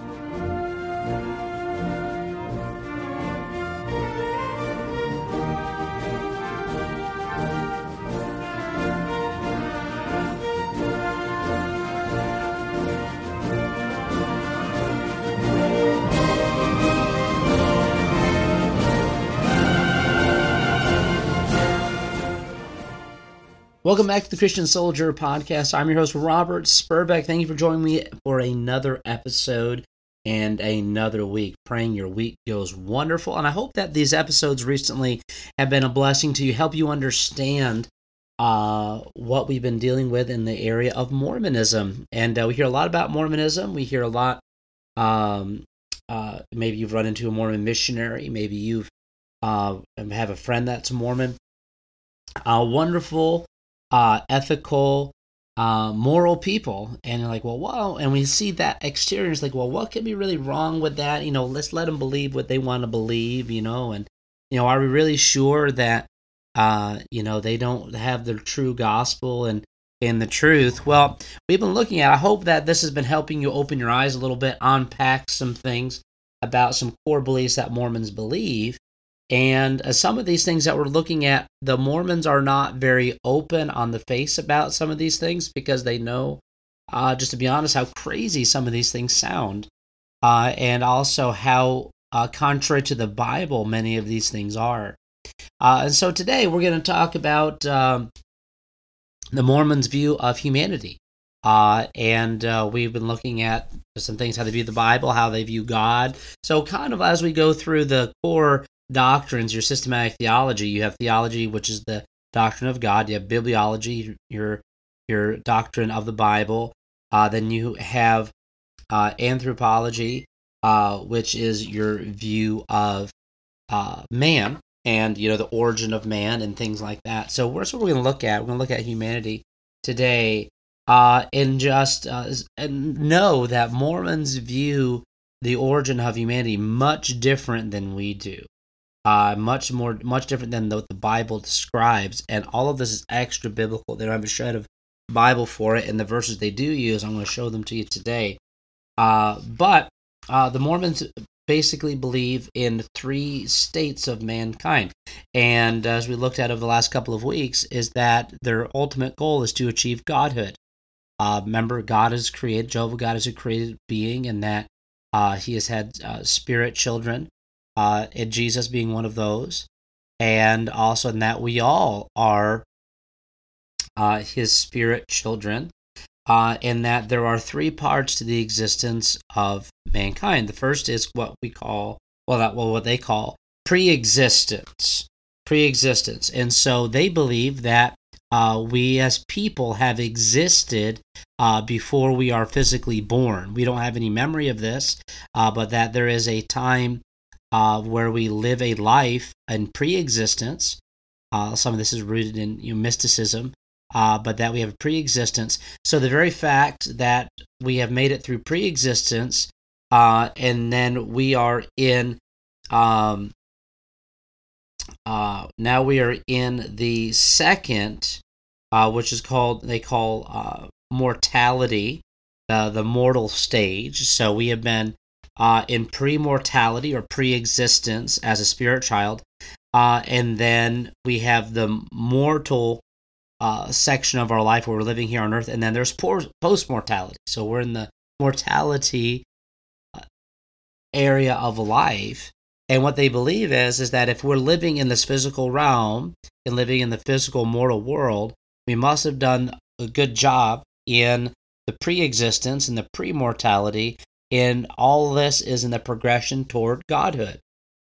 Bye. Welcome back to the Christian Soldier Podcast. I'm your host, Robert Spurbeck. Thank you for joining me for another episode and another week. Praying your week goes wonderful. And I hope that these episodes recently have been a blessing to you, help you understand uh, what we've been dealing with in the area of Mormonism. And uh, we hear a lot about Mormonism. We hear a lot, um, uh, maybe you've run into a Mormon missionary, maybe you've uh, have a friend that's Mormon. Uh, wonderful uh, ethical, uh, moral people. And you're like, well, wow. And we see that exterior, it's like, well, what could be really wrong with that? You know, let's let them believe what they want to believe, you know, and, you know, are we really sure that, uh, you know, they don't have the true gospel and, and the truth? Well, we've been looking at, I hope that this has been helping you open your eyes a little bit, unpack some things about some core beliefs that Mormons believe and uh, some of these things that we're looking at, the Mormons are not very open on the face about some of these things because they know, uh, just to be honest, how crazy some of these things sound. Uh, and also how uh, contrary to the Bible many of these things are. Uh, and so today we're going to talk about um, the Mormons' view of humanity. Uh, and uh, we've been looking at some things how they view the Bible, how they view God. So, kind of as we go through the core doctrines, your systematic theology. You have theology, which is the doctrine of God. You have bibliology, your your doctrine of the Bible. Uh, then you have uh, anthropology, uh, which is your view of uh, man and you know the origin of man and things like that. So that's what we're going to look at. We're going to look at humanity today, uh, and just uh, and know that Mormons view the origin of humanity much different than we do uh, much more, much different than what the Bible describes. And all of this is extra biblical. They don't have a shred of Bible for it, and the verses they do use, I'm going to show them to you today. Uh, but uh, the Mormons basically believe in three states of mankind. And as we looked at over the last couple of weeks, is that their ultimate goal is to achieve godhood. Uh, remember, God is created, Jehovah God is a created being, and that uh, he has had uh, spirit children uh, and Jesus being one of those, and also in that we all are uh, His spirit children, uh, in that there are three parts to the existence of mankind. The first is what we call, well, that well, what they call pre-existence, pre-existence, and so they believe that uh, we as people have existed uh, before we are physically born. We don't have any memory of this, uh, but that there is a time uh, where we live a life in pre-existence. Uh, some of this is rooted in you know, mysticism, uh, but that we have a pre-existence. So the very fact that we have made it through pre-existence, uh, and then we are in, um, uh, now we are in the second, uh, which is called they call mortality, the mortal stage. So we have been uh, in pre-mortality or pre-existence as a spirit child, uh, and then we have the mortal uh, section of our life where we're living here on Earth, and then there's post-mortality. So we're in the mortality uh, area of life. And what they believe is is that if we're living in this physical realm and living in the physical mortal world, we must have done a good job in the pre-existence and the pre-mortality and all this is in the progression toward godhood.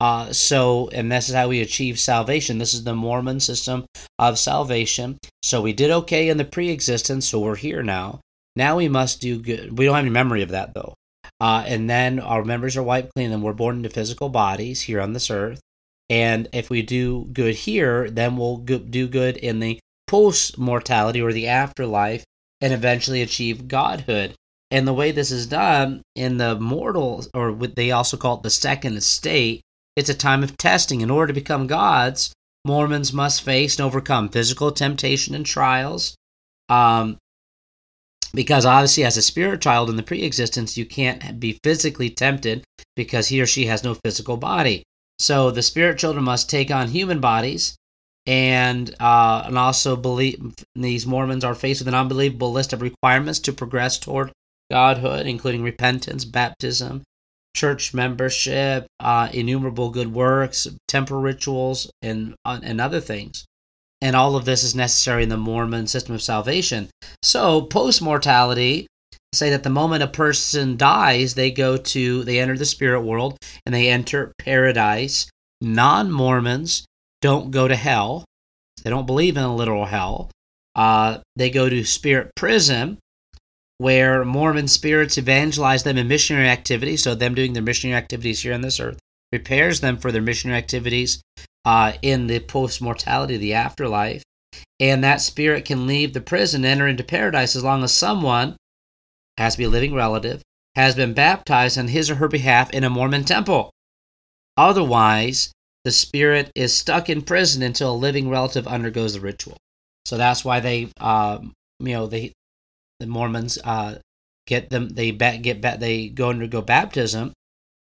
Uh, so, and this is how we achieve salvation. This is the Mormon system of salvation. So, we did okay in the pre existence, so we're here now. Now we must do good. We don't have any memory of that, though. Uh, and then our members are wiped clean, and we're born into physical bodies here on this earth. And if we do good here, then we'll do good in the post mortality or the afterlife and eventually achieve godhood. And the way this is done in the mortal, or what they also call it the second estate, it's a time of testing. In order to become gods, Mormons must face and overcome physical temptation and trials. Um, because obviously as a spirit child in the pre-existence you can't be physically tempted because he or she has no physical body so the spirit children must take on human bodies and uh, and also believe these mormons are faced with an unbelievable list of requirements to progress toward godhood including repentance baptism church membership uh, innumerable good works temple rituals and uh, and other things and all of this is necessary in the Mormon system of salvation. So, post mortality, say that the moment a person dies, they go to, they enter the spirit world and they enter paradise. Non Mormons don't go to hell, they don't believe in a literal hell. Uh, they go to spirit prison, where Mormon spirits evangelize them in missionary activities. So, them doing their missionary activities here on this earth prepares them for their missionary activities uh, in the post mortality, the afterlife. And that spirit can leave the prison, enter into paradise as long as someone has to be a living relative, has been baptized on his or her behalf in a Mormon temple. Otherwise, the spirit is stuck in prison until a living relative undergoes the ritual. So that's why they, um, you know, they, the Mormons uh, get them, they get they go undergo baptism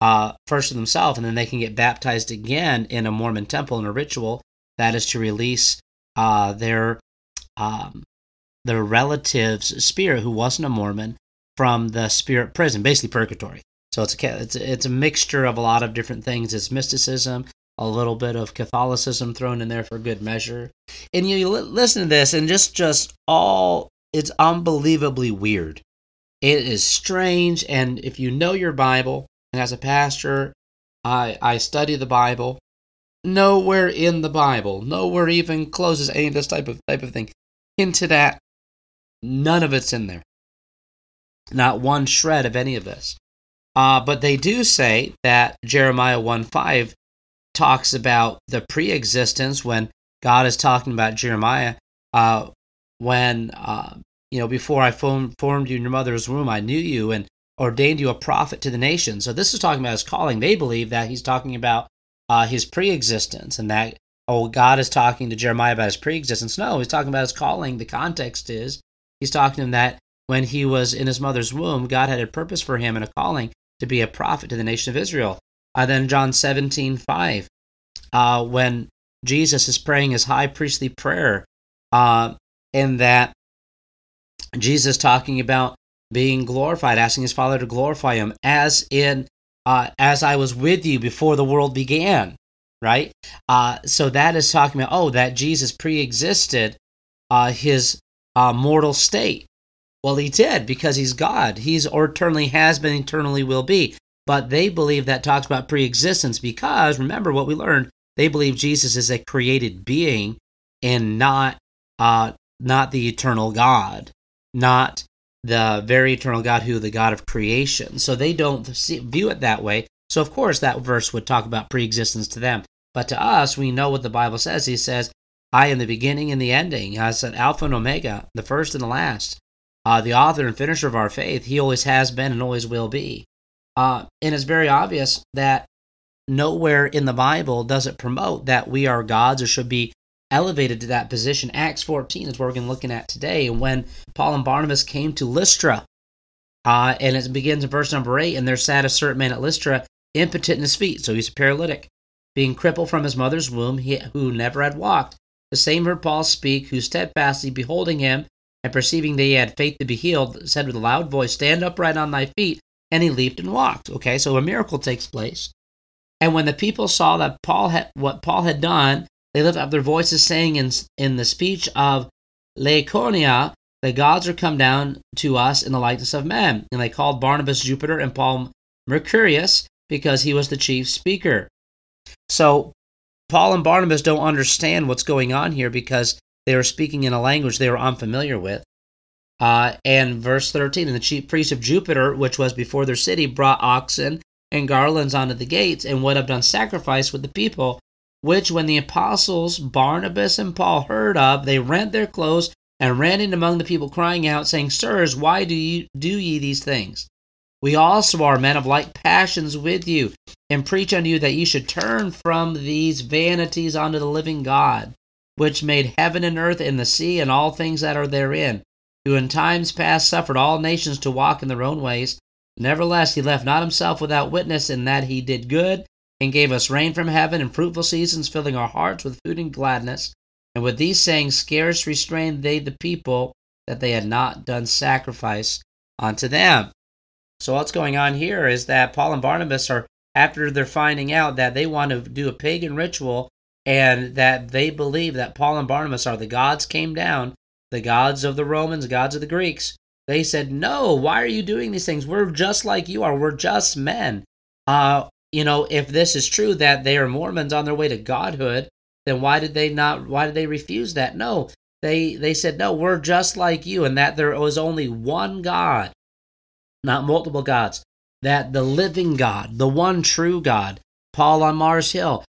uh, first for themselves, and then they can get baptized again in a Mormon temple in a ritual that is to release uh, their um, their relative's spirit who wasn't a Mormon from the spirit prison, basically purgatory. So it's a it's a, it's a mixture of a lot of different things. It's mysticism, a little bit of Catholicism thrown in there for good measure, and you listen to this, and just just all it's unbelievably weird. It is strange, and if you know your Bible, and as a pastor, I, I study the Bible. Nowhere in the Bible, nowhere even closes any of this type of type of thing into that. None of it's in there. Not one shred of any of this. Uh, but they do say that Jeremiah 1 5 talks about the pre existence when God is talking about Jeremiah. Uh, when, uh, you know, before I formed, formed you in your mother's womb, I knew you. And ordained you a prophet to the nation. So this is talking about his calling. They believe that he's talking about uh, his pre-existence and that oh God is talking to Jeremiah about his pre-existence. No, he's talking about his calling. The context is he's talking to him that when he was in his mother's womb, God had a purpose for him and a calling to be a prophet to the nation of Israel. Uh, then John 17, 5, uh, when Jesus is praying his high priestly prayer, uh, in that Jesus talking about being glorified, asking his Father to glorify him, as in uh, as I was with you before the world began, right? Uh, so that is talking about oh that Jesus pre-existed uh, his uh, mortal state. Well, he did because he's God. He's eternally has been, eternally will be. But they believe that talks about pre-existence because remember what we learned. They believe Jesus is a created being and not uh, not the eternal God, not the very eternal God who the God of creation. So they don't see, view it that way. So of course that verse would talk about preexistence to them. But to us, we know what the Bible says. He says, I am the beginning and the ending. I said Alpha and Omega, the first and the last. Uh, the author and finisher of our faith. He always has been and always will be. Uh, and it's very obvious that nowhere in the Bible does it promote that we are gods or should be elevated to that position. Acts 14 is what we're going to looking at today. And when Paul and Barnabas came to Lystra, uh, and it begins in verse number 8, and there sat a certain man at Lystra, impotent in his feet, so he's a paralytic, being crippled from his mother's womb, he, who never had walked. The same heard Paul speak, who steadfastly beholding him, and perceiving that he had faith to be healed, said with a loud voice, Stand upright on thy feet. And he leaped and walked. Okay, so a miracle takes place. And when the people saw that Paul had what Paul had done, they lift up their voices, saying in, in the speech of Lycaonia, the gods are come down to us in the likeness of men. And they called Barnabas Jupiter and Paul Mercurius because he was the chief speaker. So Paul and Barnabas don't understand what's going on here because they were speaking in a language they were unfamiliar with. Uh, and verse 13, and the chief priest of Jupiter, which was before their city, brought oxen and garlands onto the gates and would have done sacrifice with the people which when the apostles Barnabas and Paul heard of, they rent their clothes and ran in among the people, crying out, saying, Sirs, why do you do ye these things? We also are men of like passions with you, and preach unto you that ye should turn from these vanities unto the living God, which made heaven and earth and the sea and all things that are therein, who in times past suffered all nations to walk in their own ways. Nevertheless, he left not himself without witness in that he did good, and gave us rain from heaven and fruitful seasons, filling our hearts with food and gladness. And with these sayings scarce restrained they the people that they had not done sacrifice unto them. So what's going on here is that Paul and Barnabas are after they're finding out that they want to do a pagan ritual and that they believe that Paul and Barnabas are the gods came down, the gods of the Romans, gods of the Greeks. They said, "No, why are you doing these things? We're just like you are. We're just men." Uh, you know, if this is true that they are Mormons on their way to godhood, then why did they not? Why did they refuse that? No, they they said, "No, we're just like you," and that there was only one God not multiple gods, that the living God, the one true God, Paul on Mars Hill,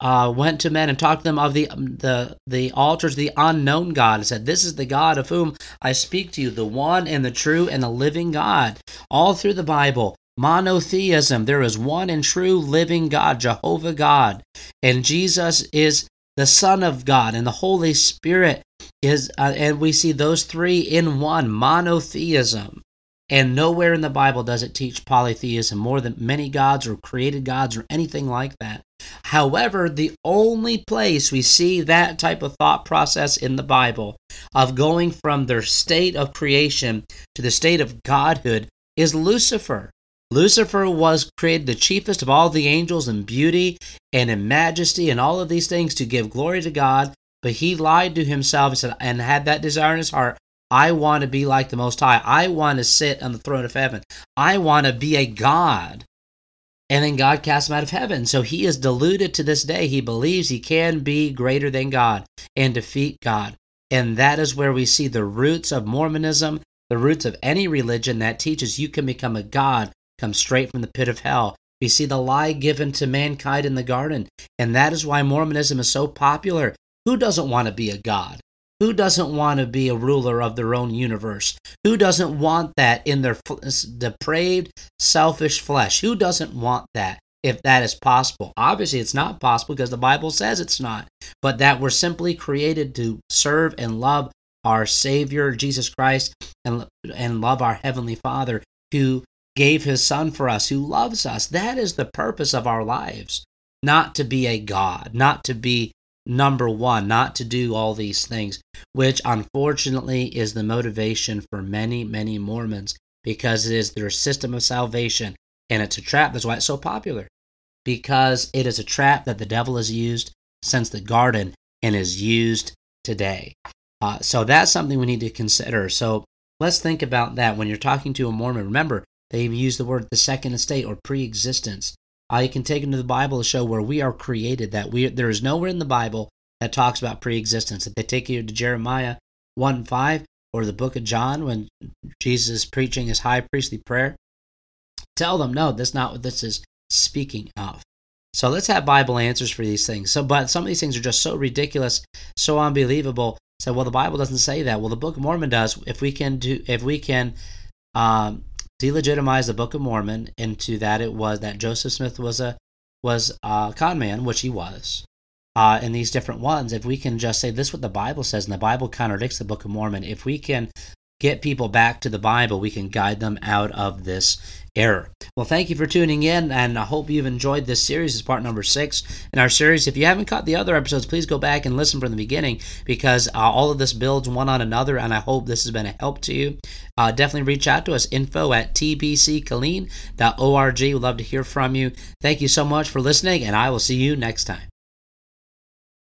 uh, went to men and talked to them of the the the altars, the unknown God, and said, "This is the God of whom I speak to you, the one and the true and the living God." All through the Bible, monotheism. There is one and true living God, Jehovah God, and Jesus is the Son of God, and the Holy Spirit is, uh, and we see those three in one monotheism. And nowhere in the Bible does it teach polytheism more than many gods or created gods or anything like that. However, the only place we see that type of thought process in the Bible of going from their state of creation to the state of godhood is Lucifer. Lucifer was created the chiefest of all the angels in beauty and in majesty and all of these things to give glory to God, but he lied to himself and said, and had that desire in his heart I want to be like the Most High. I want to sit on the throne of heaven. I want to be a God. And then God cast him out of heaven. So he is deluded to this day. He believes he can be greater than God and defeat God. And that is where we see the roots of Mormonism, the roots of any religion that teaches you can become a God, come straight from the pit of hell. We see the lie given to mankind in the garden. And that is why Mormonism is so popular. Who doesn't want to be a God? Who doesn't want to be a ruler of their own universe? Who doesn't want that in their depraved, selfish flesh? Who doesn't want that? If that is possible. Obviously, it's not possible because the Bible says it's not, but that we're simply created to serve and love our Savior, Jesus Christ, and, and love our Heavenly Father who gave His Son for us, who loves us. That is the purpose of our lives. Not to be a God, not to be number one, not to do all these things, which unfortunately is the motivation for many, many Mormons because it is their system of salvation and it's a trap. That's why it's so popular because it is a trap that the devil has used since the garden and is used today. Uh, so that's something we need to consider. So let's think about that when you're talking to a Mormon. Remember, they even use the word the second estate or pre existence. Uh, you can take them to the Bible to show where we are created. That we there is nowhere in the Bible that talks about pre-existence. If they take you to Jeremiah one five or the book of John when Jesus is preaching his high priestly prayer, tell them no, that's not what this is speaking of. So let's have Bible answers for these things. So, but some of these things are just so ridiculous, so unbelievable. So, well, the Bible doesn't say that. Well, the Book of Mormon does. If we can do, if we can um, delegitimize the Book of Mormon into that it was that Joseph Smith was a was a con man, which he was. Uh, in these different ones, if we can just say this is what the Bible says, and the Bible contradicts the Book of Mormon, if we can get people back to the Bible, we can guide them out of this error. Well, thank you for tuning in, and I hope you've enjoyed this series. It's part number six in our series. If you haven't caught the other episodes, please go back and listen from the beginning because uh, all of this builds one on another, and I hope this has been a help to you. Uh, definitely reach out to us, info at tbckilleen.org. We'd love to hear from you. Thank you so much for listening, and I will see you next time.